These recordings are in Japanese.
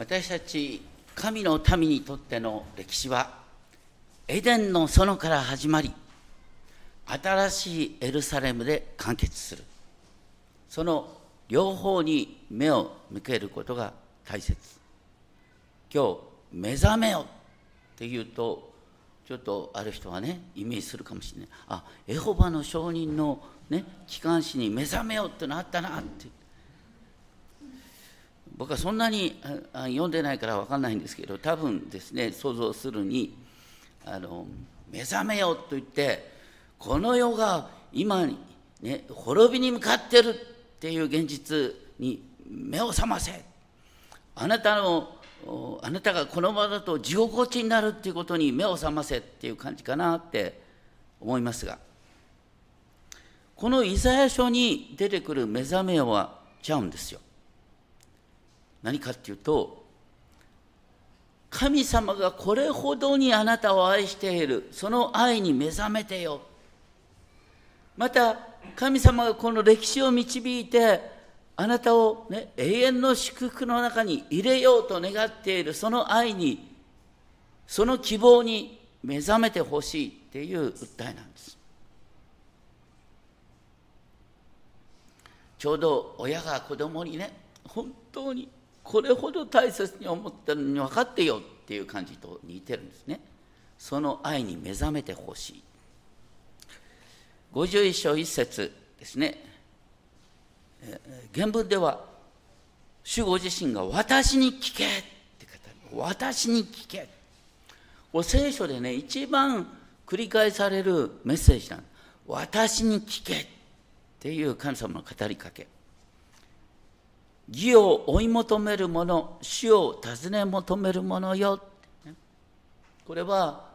私たち神の民にとっての歴史はエデンの園から始まり新しいエルサレムで完結する。その両方に目を向けることが大切。今日目覚めよって言うとちょっとある人はねイメージするかもしれない。あエホバの証人のね機関誌に目覚めよってのあったなって。僕はそんなに読んでないから分かんないんですけど多分ですね想像するにあの目覚めようと言ってこの世が今ね滅びに向かってるっていう現実に目を覚ませあなたのあなたがこの場だと地心地になるっていうことに目を覚ませっていう感じかなって思いますがこのイザヤ書に出てくる目覚めはちゃうんですよ。何かっていうと神様がこれほどにあなたを愛している。その愛に目覚めてよ。また神様がこの歴史を導いてあなたを、ね、永遠の祝福の中に入れようと願っている。その愛にその希望に目覚めてほしいっていう訴えなんです。ちょうど親が子供にね本当にこれほど大切に思ってたのに分かってよっていう感じと似てるんですね。その愛に目覚めてほしい。51章1節ですね。原文では主ご自身が私に聞けって語る。私に聞け。聖書でね一番繰り返されるメッセージなん私に聞けっていう神様の語りかけ。義を追い求める者主を尋ね求める者よ。これは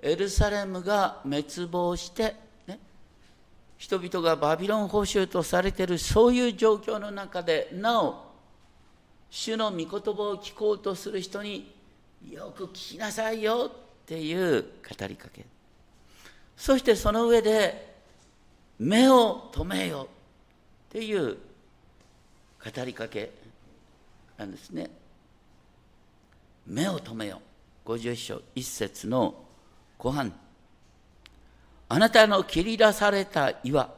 エルサレムが滅亡してね。人々がバビロン報酬とされているそういう状況の中でなお主の御言葉を聞こうとする人によく聞きなさいよっていう語りかけ。そしてその上で目を留めよっていう語りかけなんですね目を留めよ51章1節の後半あなたの切り出された岩、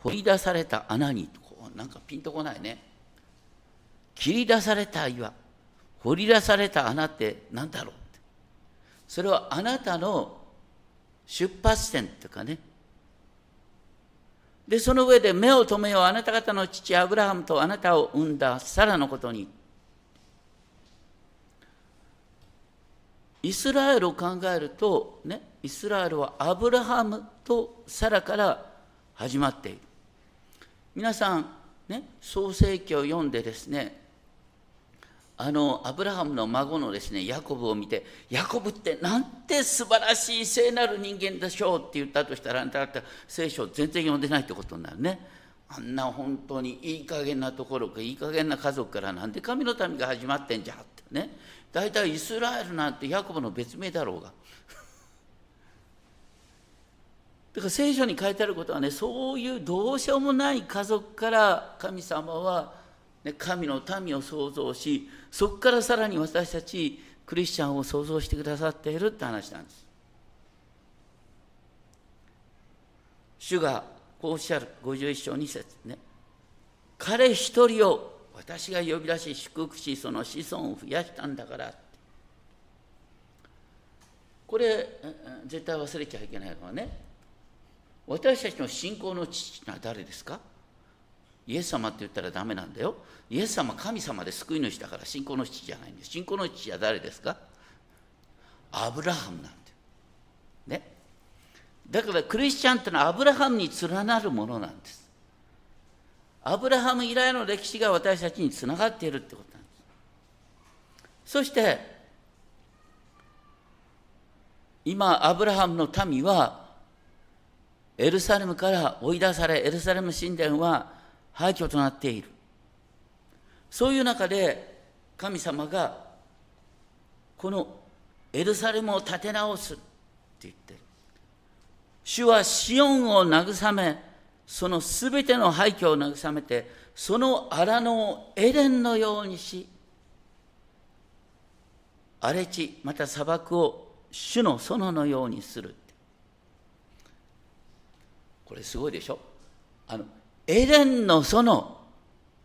掘り出された穴に、こうなんかピンとこないね。切り出された岩、掘り出された穴って何だろうそれはあなたの出発点とかね。で、その上で目を留めよう、あなた方の父アブラハムとあなたを産んだサラのことに。イスラエルを考えると、ね、イスラエルはアブラハムとサラから始まっている。皆さん、ね、創世記を読んでですね、あのアブラハムの孫のですねヤコブを見てヤコブってなんて素晴らしい聖なる人間でしょうって言ったとしたらあんた方聖書全然読んでないってことになるね。あんな本当にいい加減なところかいい加減な家族からなんで神の民が始まってんじゃってね。大体イスラエルなんてヤコブの別名だろうが。だから聖書に書いてあることはねそういうどうしようもない家族から神様は、ね、神の民を創造しそこからさらに私たちクリスチャンを創造してくださっているって話なんです。主がこうおっしゃる51章2節ね。彼一人を私が呼び出し祝福しその子孫を増やしたんだからこれ絶対忘れちゃいけないのはね私たちの信仰の父は誰ですか？イエス様って言ったらダメなんだよ。イエス様神様で救い主だから信仰の父じゃないんです。信仰の父は誰ですか？アブラハムなんだよ。ね。だからクリスチャンってのはアブラハムに連なるものなんです。アブラハム以来の歴史が私たちにつながっているってことなんです。そして今アブラハムの民はエルサレムから追い出され、エルサレム神殿は廃墟となっている。そういう中で神様がこのエルサレムを立て直すって言って。主はシオンを慰め、そのすべての廃墟を慰めて、その荒野をエレンのようにし、荒れ地また砂漠を主の園のようにするこれすごいでしょ？あのエレンの園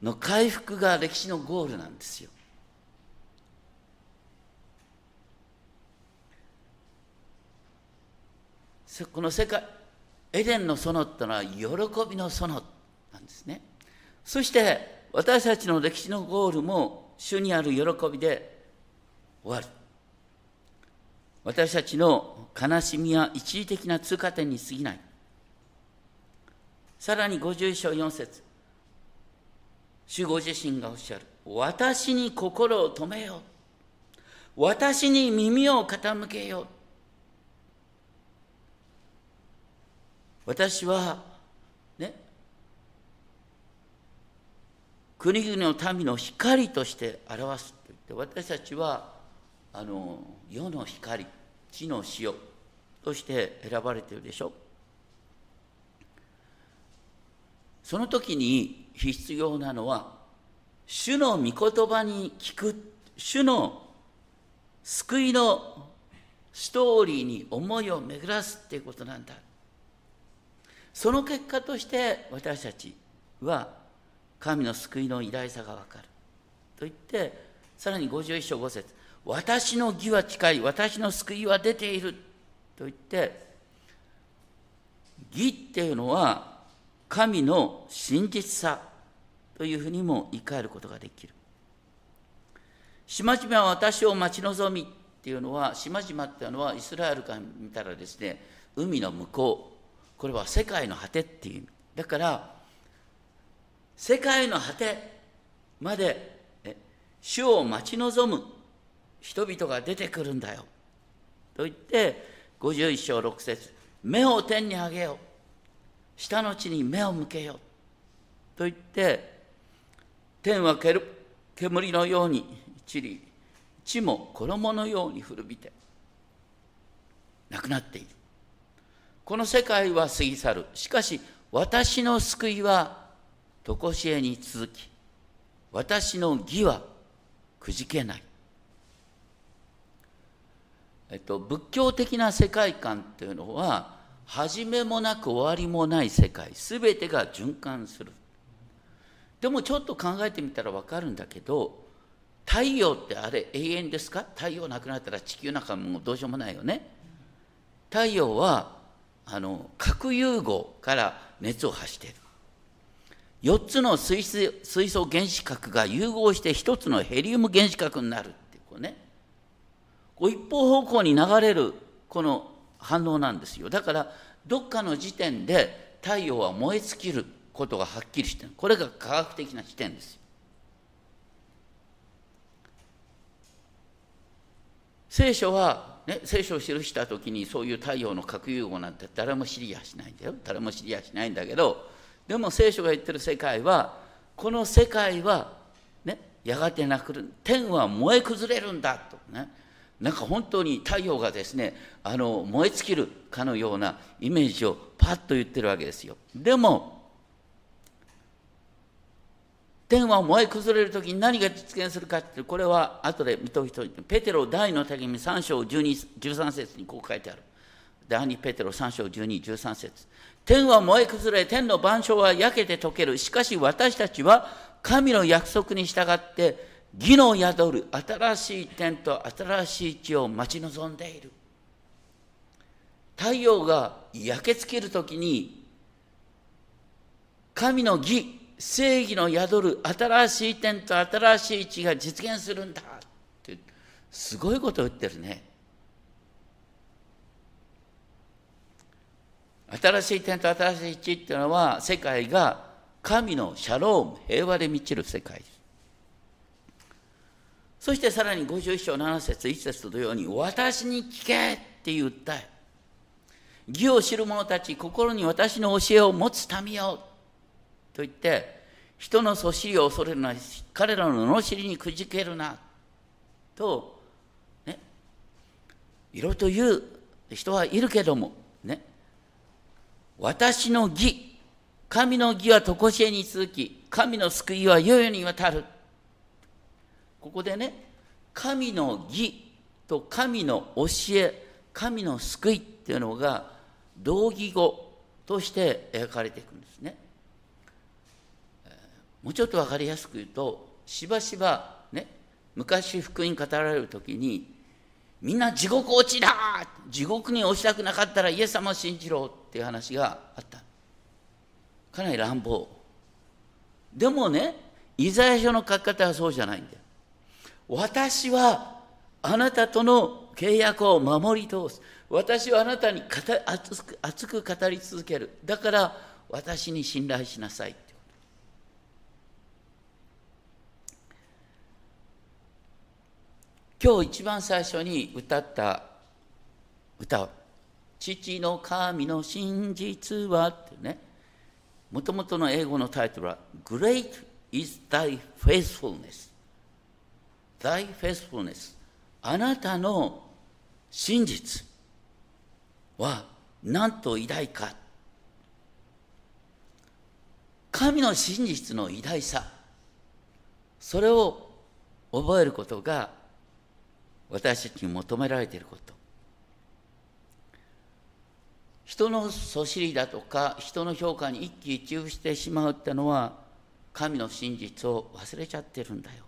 の回復が歴史のゴールなんですよ。この世界エデンの園ってのは喜びの園なんですね。そして私たちの歴史のゴールも主にある喜びで終わる。私たちの悲しみは一時的な通過点に過ぎない。さらに51章4節。主ご自身がおっしゃる。私に心を止めよう。私に耳を傾けよう。私はね国々の民の光として表すと言って私たちはあの世の光地の塩として選ばれているでしょ。その時に必要なのは主の御言葉に聞く主の救いのストーリーに思いを巡らすっていうことなんだ。その結果として私たちは神の救いの偉大さが分かる。と言ってさらに51章5節私の義は近い私の救いは出ている。と言って義っていうのは神の真実さというふうにも言い換えることができる。島々は私を待ち望みっていうのは島々っていうのはイスラエルから見たらですね海の向こう。これは世界の果てっていうだから世界の果てまで主を待ち望む人々が出てくるんだよ。と言って51章6節目を天に上げよう。下の地に目を向けよと言って天は煙のように散り地も衣のように古びてなくなっているこの世界は過ぎ去る。しかし、私の救いは常しえに続き、私の義はくじけない。えっと、仏教的な世界観っていうのは、始めもなく終わりもない世界、すべてが循環する。でもちょっと考えてみたら分かるんだけど、太陽ってあれ永遠ですか？太陽なくなったら地球なんかもうどうしようもないよね。太陽はあの核融合から熱を発してる4つの水素水素原子核が融合して1つのヘリウム原子核になるってこうねこう一方方向に流れるこの反応なんですよ。だからどっかの時点で太陽は燃え尽きることがはっきりしてる。これが科学的な視点です聖書はね、聖書を記した時にそういう太陽の核融合なんて誰も知りやしないんだよ。誰も知りやしないんだけどでも聖書が言ってる世界はこの世界は、ね、やがてなくる。天は燃え崩れるんだと。ね。なんか本当に太陽がですねあの燃え尽きるかのようなイメージをパッと言ってるわけですよ。でも天は燃え崩れる時に何が実現するかってこれは後で見とい。てペテロ第の手紙3章12 13節にこう書いてある。第2ペテロ3章12、13節。天は燃え崩れ、天の万象は焼けて溶ける。しかし私たちは神の約束に従って義の宿る新しい天と新しい地を待ち望んでいる。太陽が焼け尽きるときに神の義、正義の宿る新しい天と新しい地が実現するんだ。ってすごいことを言ってるね。新しい天と新しい地っていうのは世界が神のシャローム平和で満ちる世界。ですそしてさらに51章7節1節と同様に「私に聞け!」っていう訴え義を知る者たち心に私の教えを持つ民よと言って人のそしりを恐れるな彼らの罵りにくじけるなとねいろいろと言う人はいるけどもね私の義神の義は常しえに続き神の救いは世々にわたるここでね神の義と神の教え神の救いっていうのが同義語として描かれていくんですね。もうちょっと分かりやすく言うとしばしばね昔福音語られる時にみんな地獄落ちだ地獄に落ちたくなかったらイエス様を信じろっていう話があった。かなり乱暴。でもねイザヤ書の書き方はそうじゃないんだよ。私はあなたとの契約を守り通す。私はあなたに熱く熱く語り続ける。だから私に信頼しなさい。今日一番最初に歌った歌は「父の神の真実は」ってね。もともとの英語のタイトルは「Great is thy faithfulness」thy faithfulness あなたの真実はなんと偉大か。神の真実の偉大さ。それを覚えることが私たちに求められていること。人のそしりだとか人の評価に一喜一憂してしまうってのは神の真実を忘れちゃってるんだよ。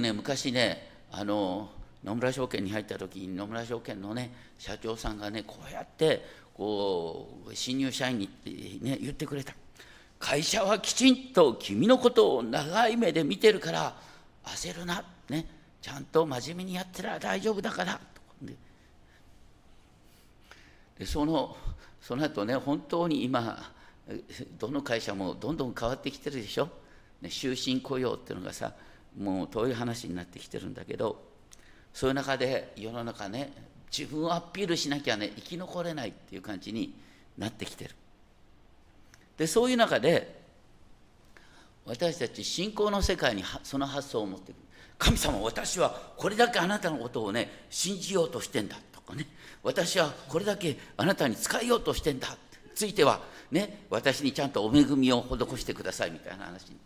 ね昔ねあの野村証券に入った時に野村証券のね社長さんがねこうやってこう新入社員にね言ってくれた。会社はきちんと君のことを長い目で見てるから焦るなね。ちゃんと真面目にやってら大丈夫だからでそのその後ね本当に今どの会社もどんどん変わってきてるでしょ、ね、終身雇用っていうのがさもう遠い話になってきてるんだけどそういう中で世の中ね自分をアピールしなきゃね生き残れないっていう感じになってきてる。でそういう中で私たち信仰の世界にその発想を持ってくる。神様私はこれだけあなたのことをね信じようとしてんだとかね。私はこれだけあなたに使いようとしてんだついてはね私にちゃんとお恵みを施してくださいみたいな話に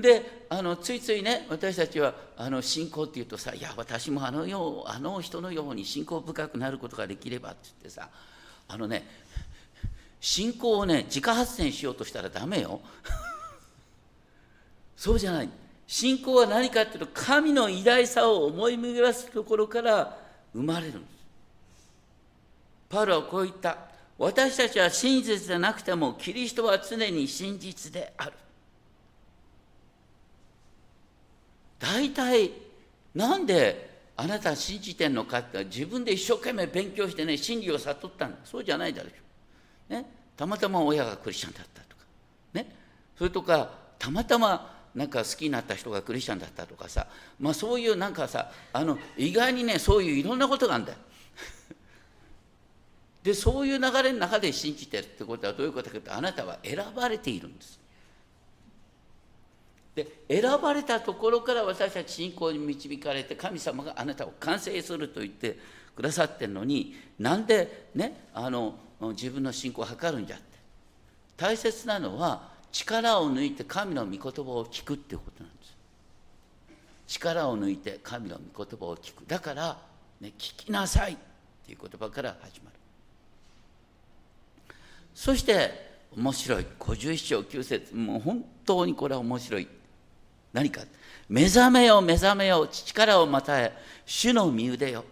であのついついね私たちはあの信仰っていうとさいや私もあのようあの人のように信仰深くなることができればって言ってさあのね信仰をね自家発電しようとしたらダメよ。そうじゃない。信仰は何かっていうと神の偉大さを思い巡らすところから生まれるんですパウロはこう言った。私たちは真実でなくてもキリストは常に真実である。大体なんであなた信じてんのかって自分で一生懸命勉強してね真理を悟ったんだ。そうじゃないだろう、ね、たまたま親がクリスチャンだったとか。ね。それとかたまたまなんか好きになった人がクリスチャンだったとかさ。まあそういうなんかさあの意外にねそういういろんなことがあるんだよ。でそういう流れの中で信じてるってことはどういうことかというとあなたは選ばれているんです。で選ばれたところから私たち信仰に導かれて神様があなたを完成すると言ってくださってるのになんでねあの自分の信仰を図るんじゃって。大切なのは力を抜いて神の御言葉を聞くっていうことなんです。力を抜いて神の御言葉を聞く。だから、ね、聞きなさいっていう言葉から始まる。そして面白い。51章9節。もう本当にこれは面白い。何か。目覚めよ目覚めよ。力をまたえ主の身腕よ。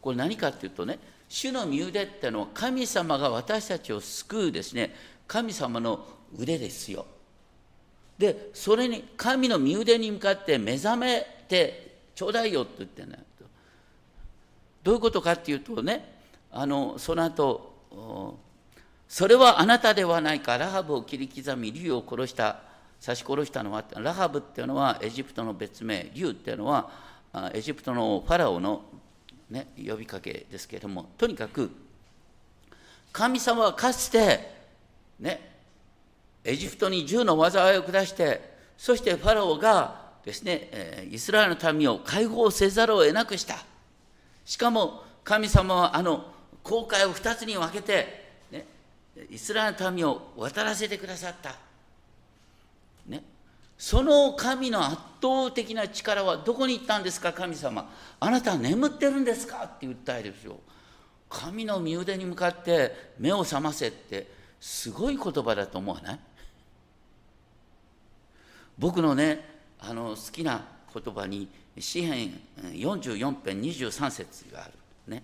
これ何かっていうとね主の身腕ってのは神様が私たちを救うですね。神様の腕ですよ。でそれに神の身腕に向かって目覚めてちょうだいよって言ってねどういうことかっていうとねあのその後それはあなたではないか。ラハブを切り刻み竜を殺した刺し殺したのはラハブっていうのはエジプトの別名竜っていうのはエジプトのファラオの、ね、呼びかけですけれどもとにかく神様はかつてねエジプトに銃の災いを下してそしてファラオがですねイスラエルの民を解放せざるを得なくした。しかも神様はあの航海を2つに分けて、ね、イスラエルの民を渡らせてくださった、その神の圧倒的な力はどこに行ったんですか？神様。あなたは眠ってるんですか？って訴えるんですよ。神の身腕に向かって目を覚ませってすごい言葉だと思わない？僕のねあの好きな言葉に詩編44編23節がある。ね。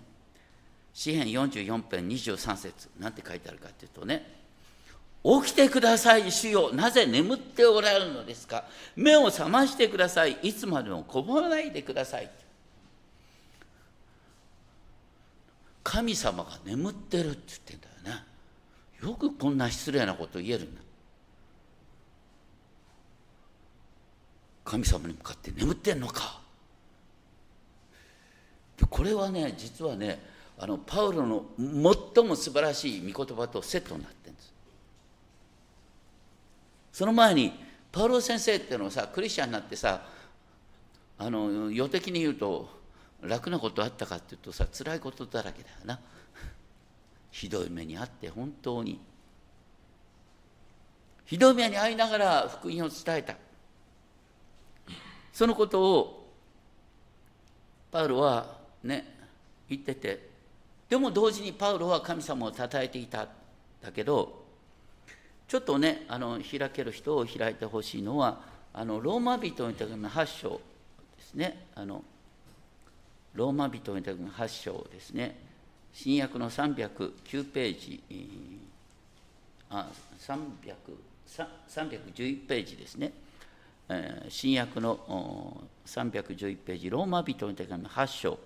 詩編44編23節。なんて書いてあるかっていうとね起きてください。主よなぜ眠っておられるのですか？目を覚ましてください。いつまでもこぼらないでください。神様が眠ってるって言ってんだよねよくこんな失礼なこと言えるんだ神様に向かって眠ってんのか。これはね実はねあのパウロの最も素晴らしい御言葉とセットになってその前にパウロ先生っていうのはさクリスチャンになってさあの予的に言うと楽なことあったかっていうとさ辛いことだらけだよな。ひどい目にあって本当に。ひどい目に遭いながら福音を伝えた。そのことをパウロはね言ってて。でも同時にパウロは神様を称えていた。だけどちょっとねあの開ける人を開いてほしいのはあのローマ人に手紙の8章ですね。あのローマ人に手紙の8章ですね。新約の309ページあ300 311ページですね。新約の311ページ、ローマ人の手紙8章、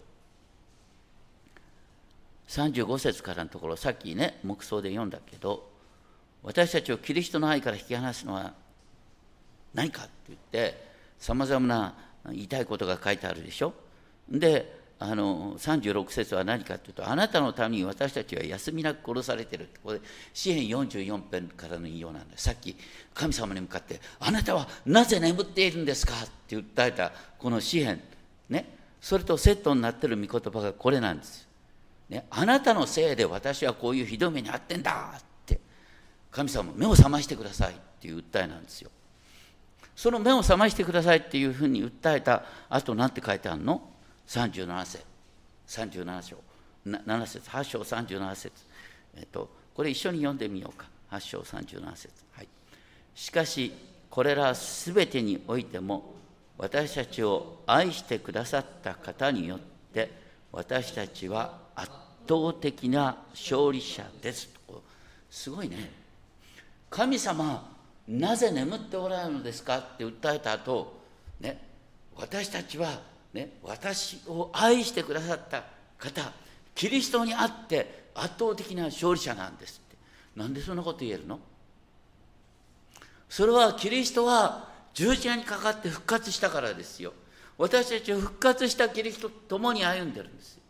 35節からのところ、さっきね、黙想で読んだけど、私たちをキリストの愛から引き離すのは何かって言って、さまざまな言いたいことが書いてあるでしょ？で、あの36節は何かというと、あなたのために私たちは休みなく殺されている。これ、詩篇44編からの引用なんで。さっき、神様に向かって、あなたはなぜ眠っているんですかって訴えたこの詩篇。ね。それとセットになってる御言葉がこれなんです。ね、あなたのせいで私はこういうひどい目に遭ってんだ、神様、目を覚ましてくださいっていう訴えなんですよ。その目を覚ましてくださいっていうふうに訴えた後、なんて書いてあるの？37節。37章。7節。8章37節。えっとこれ一緒に読んでみようか。8章37節。はい。しかしこれらすべてにおいても私たちを愛してくださった方によって私たちは圧倒的な勝利者です。すごいね。神様なぜ眠っておられるのですか？って訴えた後ね私たちはね、私を愛してくださった方キリストにあって圧倒的な勝利者なんですって。なんでそんなこと言えるの？それはキリストは十字架にかかって復活したからですよ。私たちは復活したキリストと共に歩んでるんですよ。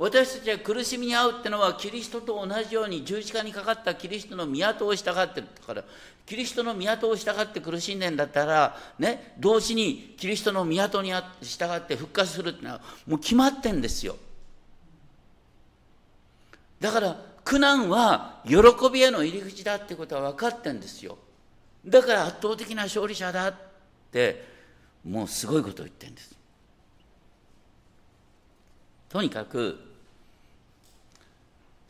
私たちは苦しみに遭うってのはキリストと同じように十字架にかかったキリストの宮を従ってる。からキリストの宮を従って苦しんでんだったらね同時にキリストの宮に従って復活するってのはもう決まってんですよ。だから苦難は喜びへの入り口だってことは分かってんですよ。だから圧倒的な勝利者だってもうすごいことを言ってるんです。とにかく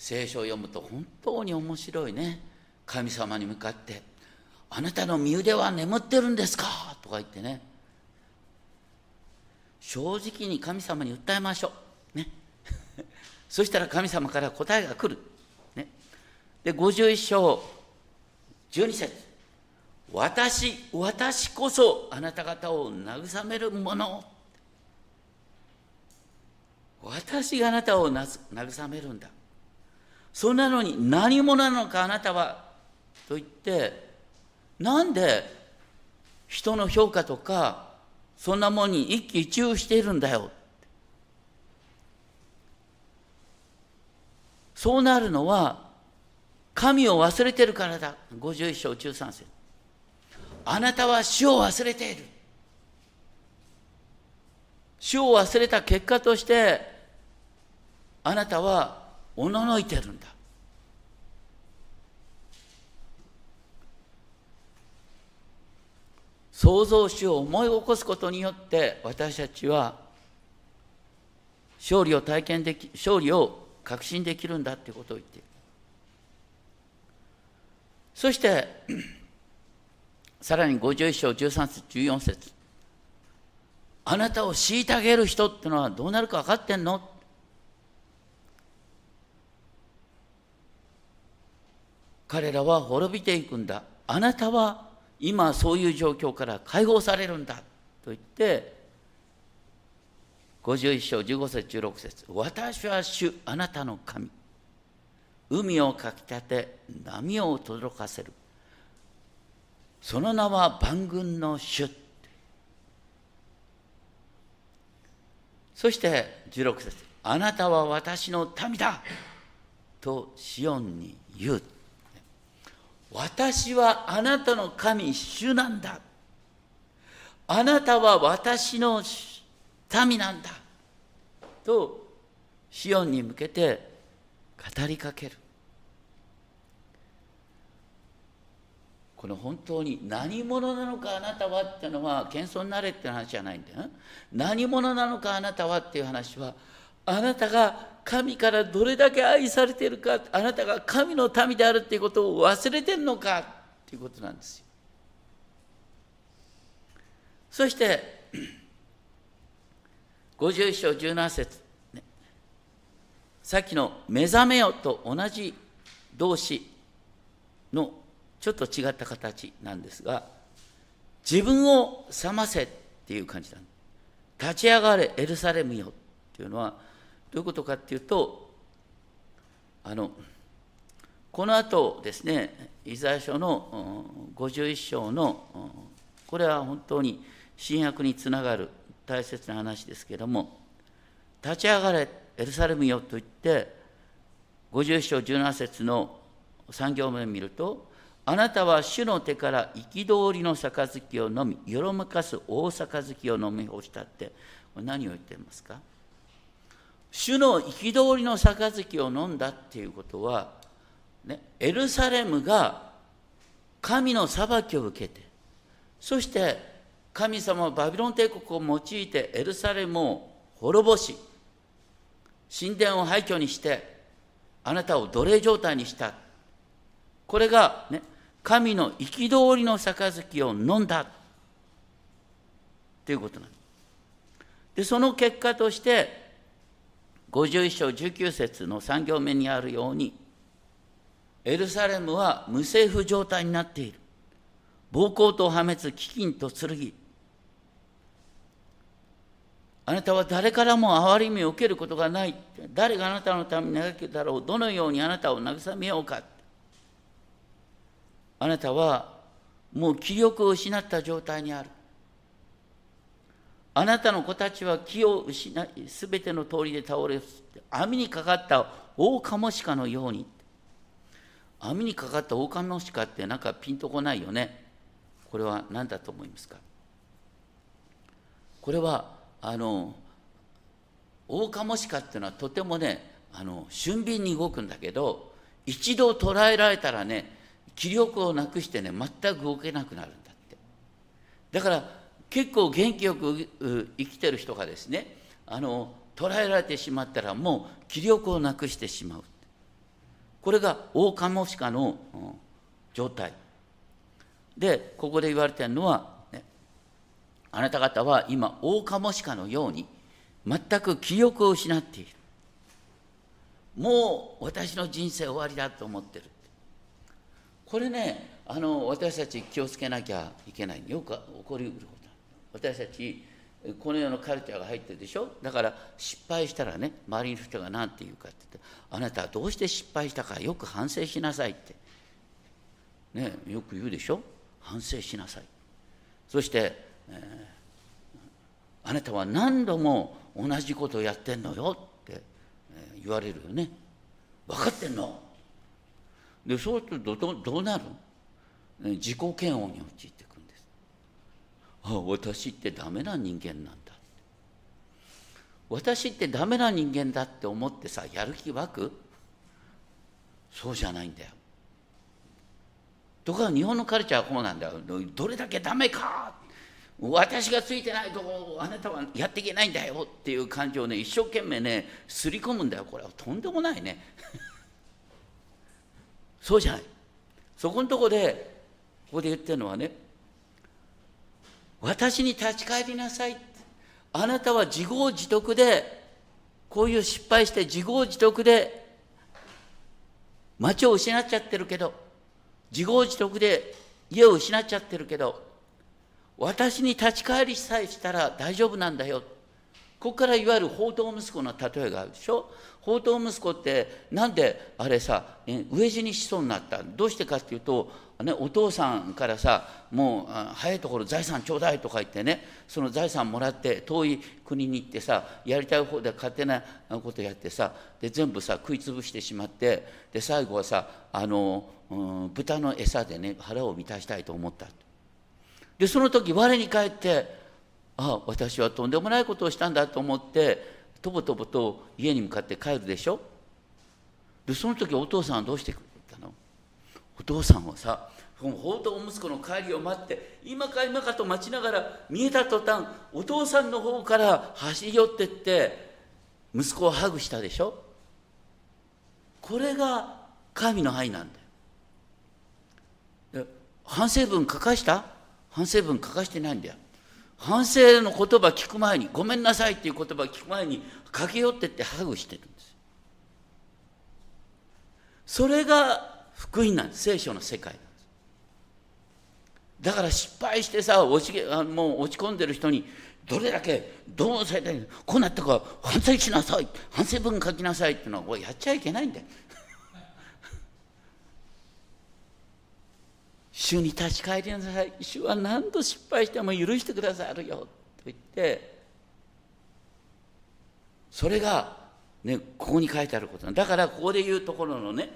聖書を読むと本当に面白いね。神様に向かって「あなたの身腕は眠ってるんですか?」とか言ってね正直に神様に訴えましょうね。そしたら神様から答えが来る、ね、で51章12節私私こそあなた方を慰めるもの私があなたを慰めるんだそんなのに何者なのかあなたはと言ってなんで人の評価とかそんなものに一喜一憂しているんだよ。そうなるのは神を忘れてるからだ。51章13節。あなたは主を忘れている。主を忘れた結果としてあなたはおののいてるんだ。創造主を思い起こすことによって私たちは勝利を体験でき勝利を確信できるんだということを言っている。そして さらに51章13節14節。あなたを虐げる人っていうのはどうなるか分かってんの？彼らは滅びていくんだ。あなたは今そういう状況から解放されるんだ。と言って51章15節16節私は主あなたの神。海をかきたて波を轟かせる。その名は万軍の主。そして16節あなたは私の民だ。とシオンに言う。私はあなたの神主なんだ。あなたは私の民なんだ。とシオンに向けて語りかける。この本当に何者なのかあなたはっていうのは謙遜になれって話じゃないんだよ、何者なのかあなたはっていう話はあなたが神からどれだけ愛されているかあなたが神の民であるっていうことを忘れてるのかっていうことなんですよ。そして51章17節、ね、さっきの「目覚めよ」と同じ動詞のちょっと違った形なんですが自分を覚ませっていう感じなんです。立ち上がれエルサレムよっていうのはどういうことかっていうとあのこの後ですねイザヤ書の51章のこれは本当に新約につながる大切な話ですけれども立ち上がれエルサレムよと言って51章17節の3行目を見るとあなたは主の手から憤りの杯を飲みよろむかす大杯を飲み干したって何を言っていますか？主の憤りの杯を飲んだっていうことは、ね、エルサレムが神の裁きを受けてそして神様はバビロン帝国を用いてエルサレムを滅ぼし神殿を廃墟にしてあなたを奴隷状態にした。これがね神の憤りの杯を飲んだ。ということなんです。でその結果として51章19節の3行目にあるようにエルサレムは無政府状態になっている。暴行と破滅飢饉と剣。あなたは誰からも憐れみを受けることがない。誰があなたのために嘆くだろう。どのようにあなたを慰めようか。あなたはもう気力を失った状態にある。あなたの子たちは気を失い、すべての通りで倒れ、網にかかったオオカモシカのように。網にかかったオオカモシカってなんかピンとこないよね。これは何だと思いますか？これは、あの、オオカモシカっていうのはとてもね、あの俊敏に動くんだけど、一度捕らえられたらね、気力をなくしてね、全く動けなくなるんだって。だから、結構元気よく生きてる人がですねあの捕らえられてしまったらもう気力をなくしてしまう。これがオオカモシカの状態。でここで言われてるのは、ね、あなた方は今オオカモシカのように全く気力を失っている。もう私の人生終わりだと思ってる。これねあの私たち気をつけなきゃいけない。よく起こりうること。私たちこの世のカルチャーが入ってるでしょ？だから失敗したらね周りの人が何て言うかって言ってあなたはどうして失敗したかよく反省しなさいって。ねよく言うでしょ？反省しなさい。そして、えー、あなたは何度も同じことをやってんのよって、えー、言われるよね分かってんの？でそうするとどどうなる？自己嫌悪に陥って私ってダメな人間なんだ私ってダメな人間だって思ってさやる気湧く？そうじゃないんだよ。とか日本のカルチャーはこうなんだよ。どれだけダメか！私がついてないとこあなたはやっていけないんだよっていう感情をね一生懸命ねすり込むんだよこれは。とんでもないね。そうじゃない。そこのとこでここで言ってるのはね私に立ち返りなさい。あなたは自業自得でこういう失敗して自業自得で町を失っちゃってるけど自業自得で家を失っちゃってるけど私に立ち返りさえしたら大丈夫なんだよ。ここからいわゆる宝刀息子の例えがあるでしょ？宝刀息子ってなんであれさ飢え死にしそうになった？どうしてかっていうと、ね、お父さんからさもう早いところ財産ちょうだいとか言ってねその財産もらって遠い国に行ってさやりたい方で勝手なことやってさで全部さ食い潰してしまってで最後はさあの、うん、豚の餌でね腹を満たしたいと思った。でその時我に返ってああ私はとんでもないことをしたんだと思ってとぼとぼと家に向かって帰るでしょ。でその時お父さんはどうしてくれたのお父さんはさこの宝刀息子の帰りを待って今か今かと待ちながら見えた途端お父さんの方から走り寄ってって息子をハグしたでしょ？これが神の愛なんだよ。反省文書かした？反省文書かしてないんだよ。反省の言葉聞く前にごめんなさいっていう言葉聞く前に駆け寄ってってハグしてるんですそれが福音なんです。聖書の世界。なんですだから失敗してさ落ちもう落ち込んでる人にどれだけどうされたこうなったか反省しなさい反省文書きなさいっていうのはやっちゃいけないんだよ。主に立ち返りなさい。主は何度失敗しても許してくださるよ。と言ってそれが、ね、ここに書いてあることだからここで言うところのね、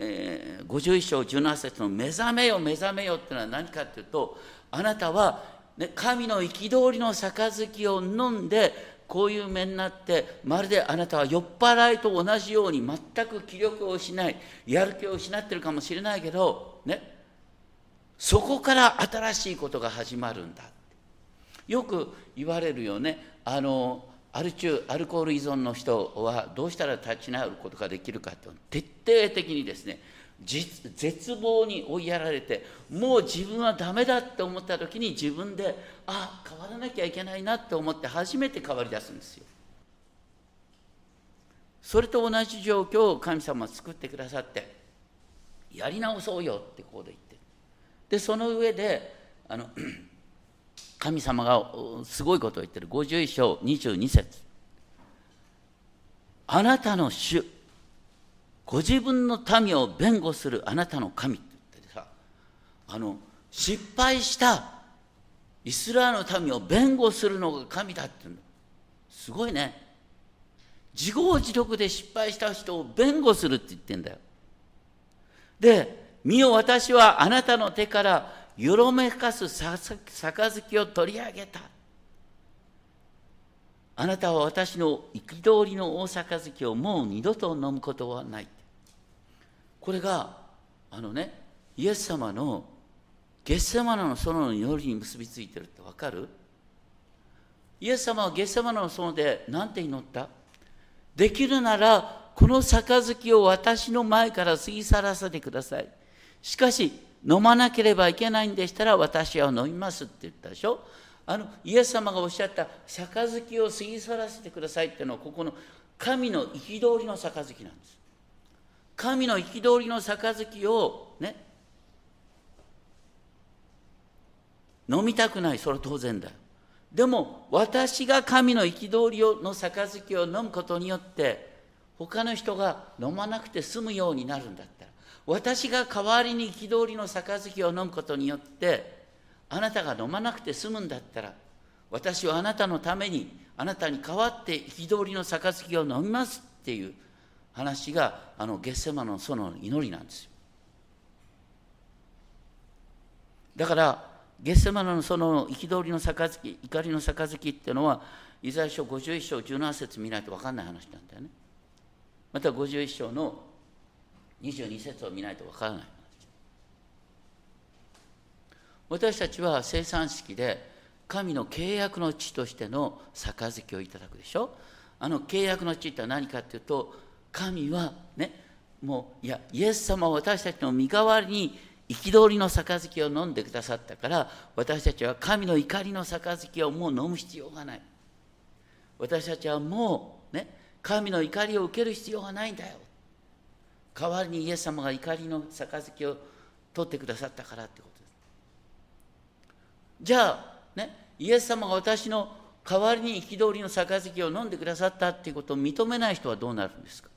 えー、51章17節の「目覚めよ目覚めよ」っていうのは何かっていうとあなたは、ね、神の憤りの杯を飲んでこういう目になってまるであなたは酔っ払いと同じように全く気力を失いやる気を失ってるかもしれないけどねそこから新しいことが始まるんだよく言われるよね。あのアル中アルコール依存の人はどうしたら立ち直ることができるかと徹底的にですね絶望に追いやられてもう自分はダメだって思った時に自分であ変わらなきゃいけないなって思って初めて変わり出すんですよ。それと同じ状況を神様は作ってくださってやり直そうよってここで言ってでその上であの神様がすごいことを言ってる。51章22節。あなたの主ご自分の民を弁護するあなたの神って言ってさあの失敗したイスラエルの民を弁護するのが神だって言うのすごいね。自業自得で失敗した人を弁護するって言ってんだよ。で見よ私はあなたの手からよろめかす杯を取り上げた。あなたは私の憤りの大杯をもう二度と飲むことはない。これが、あのね、イエス様のゲッセマナの園の祈りに結びついてるってわかる？イエス様はゲッセマナの園で何て祈った？できるならこの杯を私の前から過ぎ去らせてください。しかし飲まなければいけないんでしたら私は飲みますって言ったでしょ。あのイエス様がおっしゃった杯を過ぎ去らせてくださいっていうのはここの神の憤りの杯なんです。神の憤りの杯をね飲みたくない。それは当然だよ。でも私が神の憤りの杯を飲むことによって他の人が飲まなくて済むようになるんだった私が代わりに憤りの杯を飲むことによってあなたが飲まなくて済むんだったら私はあなたのためにあなたに代わって憤りの杯を飲みますっていう話があのゲッセマの園の祈りなんですよ。だからゲッセマの園の憤りの杯怒りの杯っていうのはイザヤ書51章17節見ないと分かんない話なんだよね。また51章の22節を見ないとわからない。私たちは生産式で神の契約の地としての杯をいただくでしょ？あの契約の地って何かっていうと神はねもういやイエス様は私たちの身代わりに憤りの杯を飲んでくださったから私たちは神の怒りの杯をもう飲む必要がない。私たちはもうね神の怒りを受ける必要がないんだよ。代わりにイエス様が怒りの杯を取ってくださったからってことですじゃあねイエス様が私の代わりに憤りの杯を飲んでくださったっていうことを認めない人はどうなるんですか？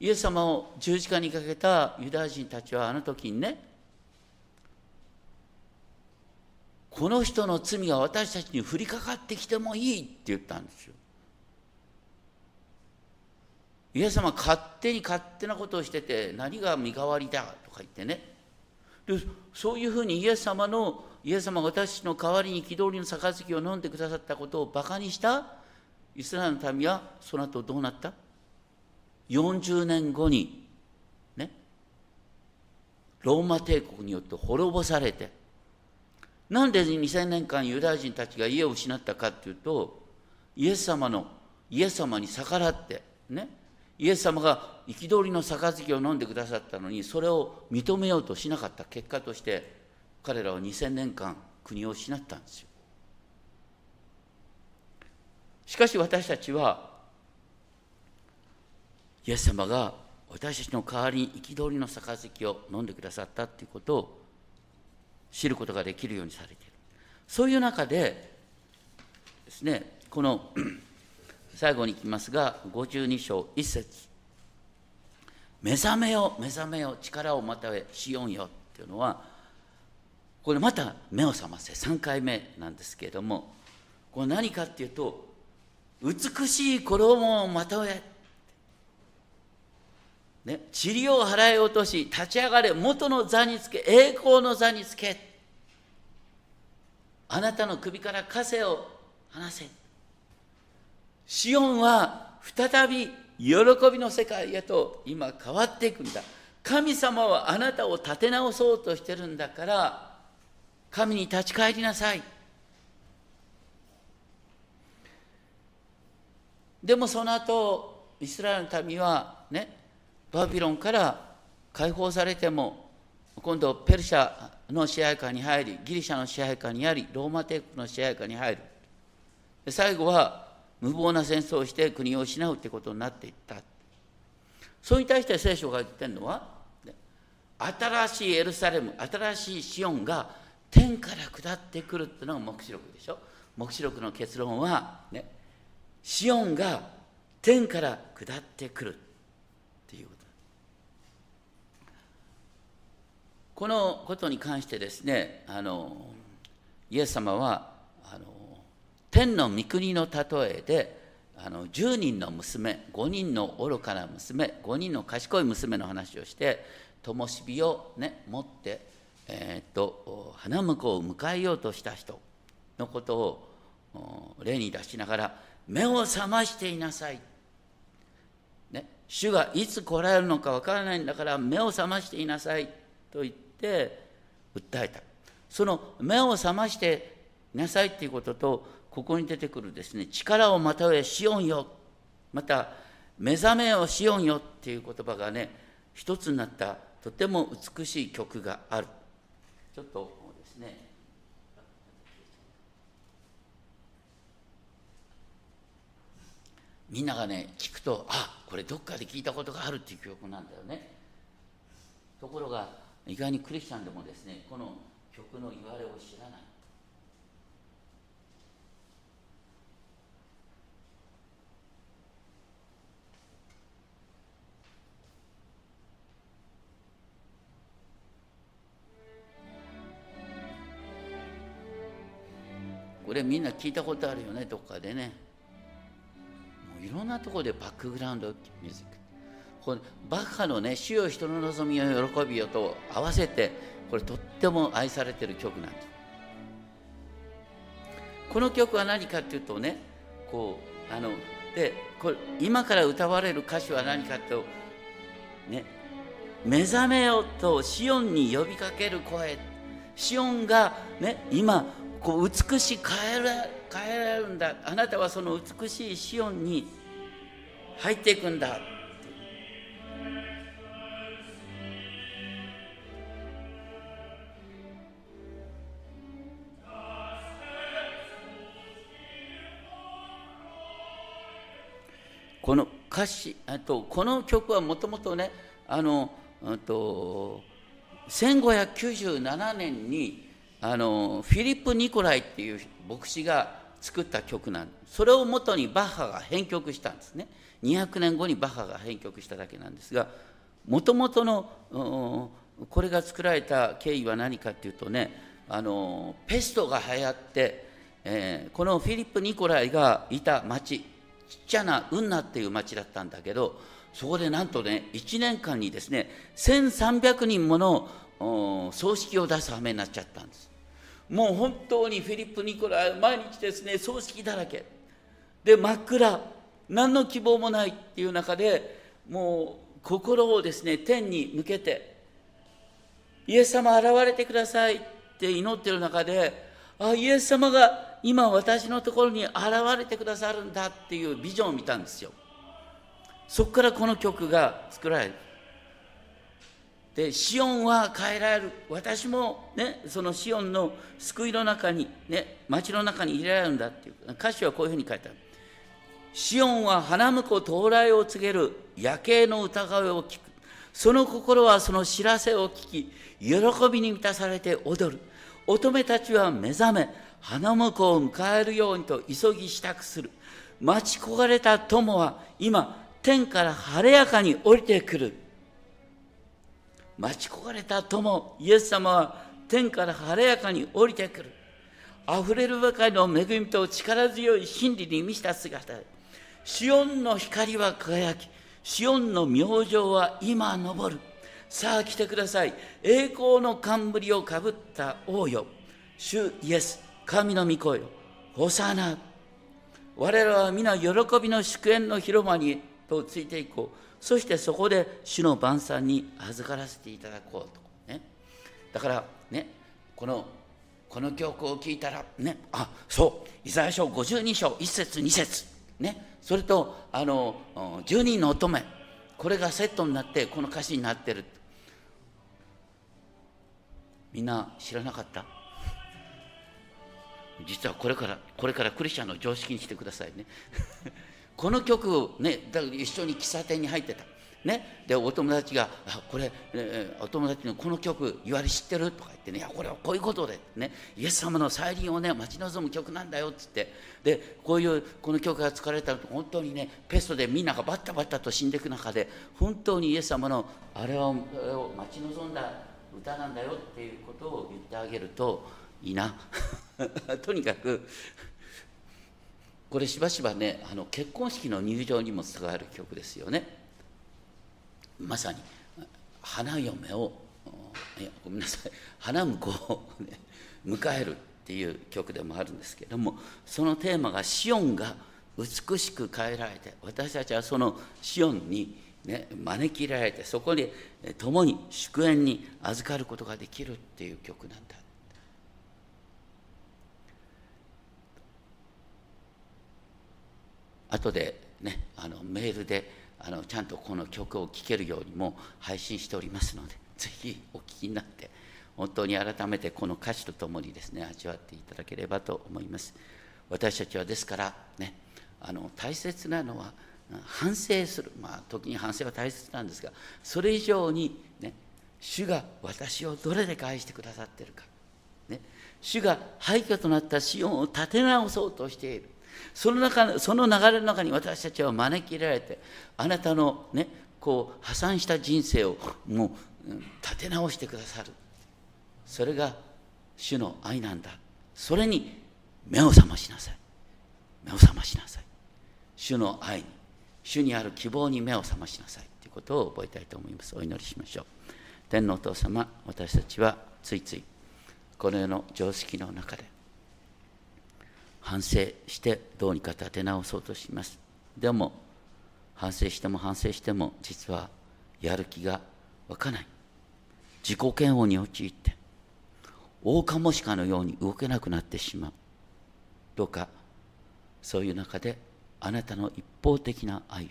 イエス様を十字架にかけたユダヤ人たちはあの時にねこの人の罪が私たちに降りかかってきてもいいって言ったんですよ。イエス様勝手に勝手なことをしてて何が身代わりだとか言ってね。でそういうふうにイエス様のイエス様が私の代わりに憤りの杯を飲んでくださったことをバカにしたイスラエルの民はその後どうなった？40年後にねローマ帝国によって滅ぼされてなんで2000年間ユダヤ人たちが家を失ったかっていうとイエス様のイエス様に逆らってね。イエス様が憤りの杯を飲んでくださったのにそれを認めようとしなかった結果として彼らは2000年間国を失ったんですよ。しかし私たちはイエス様が私たちの代わりに憤りの杯を飲んでくださったということを知ることができるようにされている。そういう中でですねこの最後に行きますが52章1節。目覚めよ目覚めよ力をまたえしよんよっていうのはこれまた目を覚ませ3回目なんですけれどもこれ何かっていうと美しい衣をまとえ。ね、塵を払い落とし立ち上がれ元の座につけ栄光の座につけ。あなたの首から枷を離せ。シオンは再び喜びの世界へと今変わっていくんだ。神様はあなたを立て直そうとしてるんだから神に立ち返りなさい。でもその後イスラエルの民はねバビロンから解放されても今度ペルシャの支配下に入りギリシャの支配下にありローマ帝国の支配下に入る。最後は無謀な戦争をして国を失うということになっていった。それに対して聖書が言ってるのは新しいエルサレム新しいシオンが天から下ってくるっていうのが黙示録でしょ。黙示録の結論はねシオンが天から下ってくるっていうこのことに関してですねあのイエス様はあの天の御国の例えであの10人の娘5人の愚かな娘5人の賢い娘の話をして灯火を、ね、持って、えー、っと花婿を迎えようとした人のことを例に出しながら目を覚ましていなさい、ね、主がいつ来られるのかわからないんだから目を覚ましていなさいと言って訴えた。その目を覚ましてなさいっていうこととここに出てくるですね力をまたえしよんよ。また目覚めをしよんよっていう言葉がね一つになったとても美しい曲がある。ちょっとですね。みんながね聞くとあこれどっかで聞いたことがあるっていう曲なんだよね。ところが意外にクリスチャンでもですねこの曲の言われを知らない。れみんな聞いたことあるよねどっかでね。もういろんなところでバックグラウンドミュージック。このバッハのね「主よ人の望みを喜びよ」と合わせてこれとっても愛されてる曲なんですこの曲は何かっていうとねこうあのでこれ今から歌われる歌詞は何かとね目覚めよとシオンに呼びかける声。シオンがね今こう美しく変えら変えられるんだ。あなたはその美しいシオンに入っていくんだ。この歌詞あとこの曲はもともとねあのと1597年にあのフィリップ・ニコライっていう牧師が作った曲なんそれをもとにバッハが編曲したんですね。200年後にバッハが編曲しただけなんですがもともとのこれが作られた経緯は何かっていうとねあのペストが流行って、えー、このフィリップ・ニコライがいた町ちっちゃなウンナっていう町だったんだけどそこでなんとね1年間にですね1300人もの葬式を出す羽目になっちゃったんです。もう本当にフィリップ・ニコラ毎日ですね葬式だらけ。で真っ暗。何の希望もないっていう中でもう心をですね天に向けてイエス様現れてくださいって祈ってる中であイエス様が今私のところに現れてくださるんだっていうビジョンを見たんですよ。そこからこの曲が作られるでシオンは変えられる。私もねそのシオンの救いの中にね町の中に入れられるんだっていう。歌詞はこういうふうに書いてある。シオンは花婿到来を告げる夜景の疑いを聞く。その心はその知らせを聞き喜びに満たされて踊る。乙女たちは目覚め花婿を迎えるようにと急ぎ支度する。待ち焦がれた友は今天から晴れやかに降りてくる。待ち焦がれた友イエス様は天から晴れやかに降りてくる。あふれるばかりの恵みと力強い真理に満ちた姿。でシオンの光は輝きシオンの明星は今昇る。さあ来てください。栄光の冠をかぶった王よ。主イエス神の御声よ。ホサナ。我らは皆喜びの祝宴の広間にとついていこう。そしてそこで主の晩餐に預からせていただこうと、ね、だからねこのこの曲を聞いたらねあそうイザヤ書52章1節2節。ね。それとあの10人の乙女。これがセットになってこの歌詞になってる。みんな知らなかった？実はこれからこれからクリスチャンの常識にしてくださいね。この曲ねだから一緒に喫茶店に入ってた。ね、でお友達が「あこれ、えー、お友達のこの曲言われ知ってる?」とか言ってね「いやこれはこういうことで、ね、イエス様の再臨をね待ち望む曲なんだよ」っつってでこういうこの曲が使われたと本当にねペストでみんながバッタバッタと死んでいく中で本当にイエス様のあれを待ち望んだ歌なんだよっていうことを言ってあげるといいな とにかくこれしばしばねあの結婚式の入場にも使わる曲ですよね。まさに花嫁をいやごめんなさい。花婿を、ね、迎えるっていう曲でもあるんですけれどもそのテーマが「シオンが美しく変えられて私たちはそのシオンに、ね、招き入れられてそこで共に祝宴に預かることができるっていう曲なんだ。後でねあのメールであのちゃんとこの曲を聴けるようにも配信しておりますので ぜひお聴きになって本当に改めてこの歌詞とともにですね味わっていただければと思います。私たちはですからねあの大切なのは反省する。まあ時に反省は大切なんですがそれ以上にね主が私をどれで返してくださってるか、ね、主が廃墟となったシオンを立て直そうとしている。その中その流れの中に私たちは招き入れられてあなたのねこう破産した人生をもう立て直してくださる。それが主の愛なんだ。それに目を覚ましなさい。目を覚ましなさい。主の愛に主にある希望に目を覚ましなさい。ということを覚えたいと思います。お祈りしましょう。天皇お父様私たちはついついこの世の常識の中で反省してどうにか立て直そうとします。でも反省しても反省しても実はやる気が湧かない。自己嫌悪に陥って大カモシカのように動けなくなってしまう。どうかそういう中であなたの一方的な愛を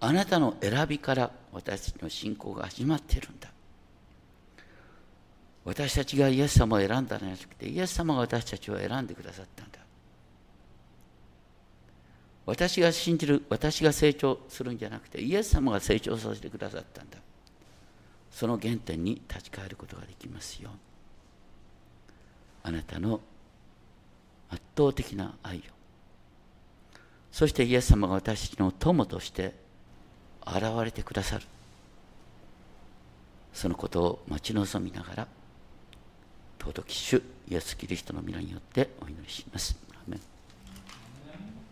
あなたの選びから私たちの信仰が始まっているんだ。私たちがイエス様を選んだのではなくてイエス様が私たちを選んでくださったんだ。私が信じる私が成長するんじゃなくてイエス様が成長させてくださったんだ。その原点に立ち返ることができますよあなたの圧倒的な愛を。そしてイエス様が私たちの友として現れてくださる。そのことを待ち望みながら尊き主イエス・キリストの皆によってお祈りします。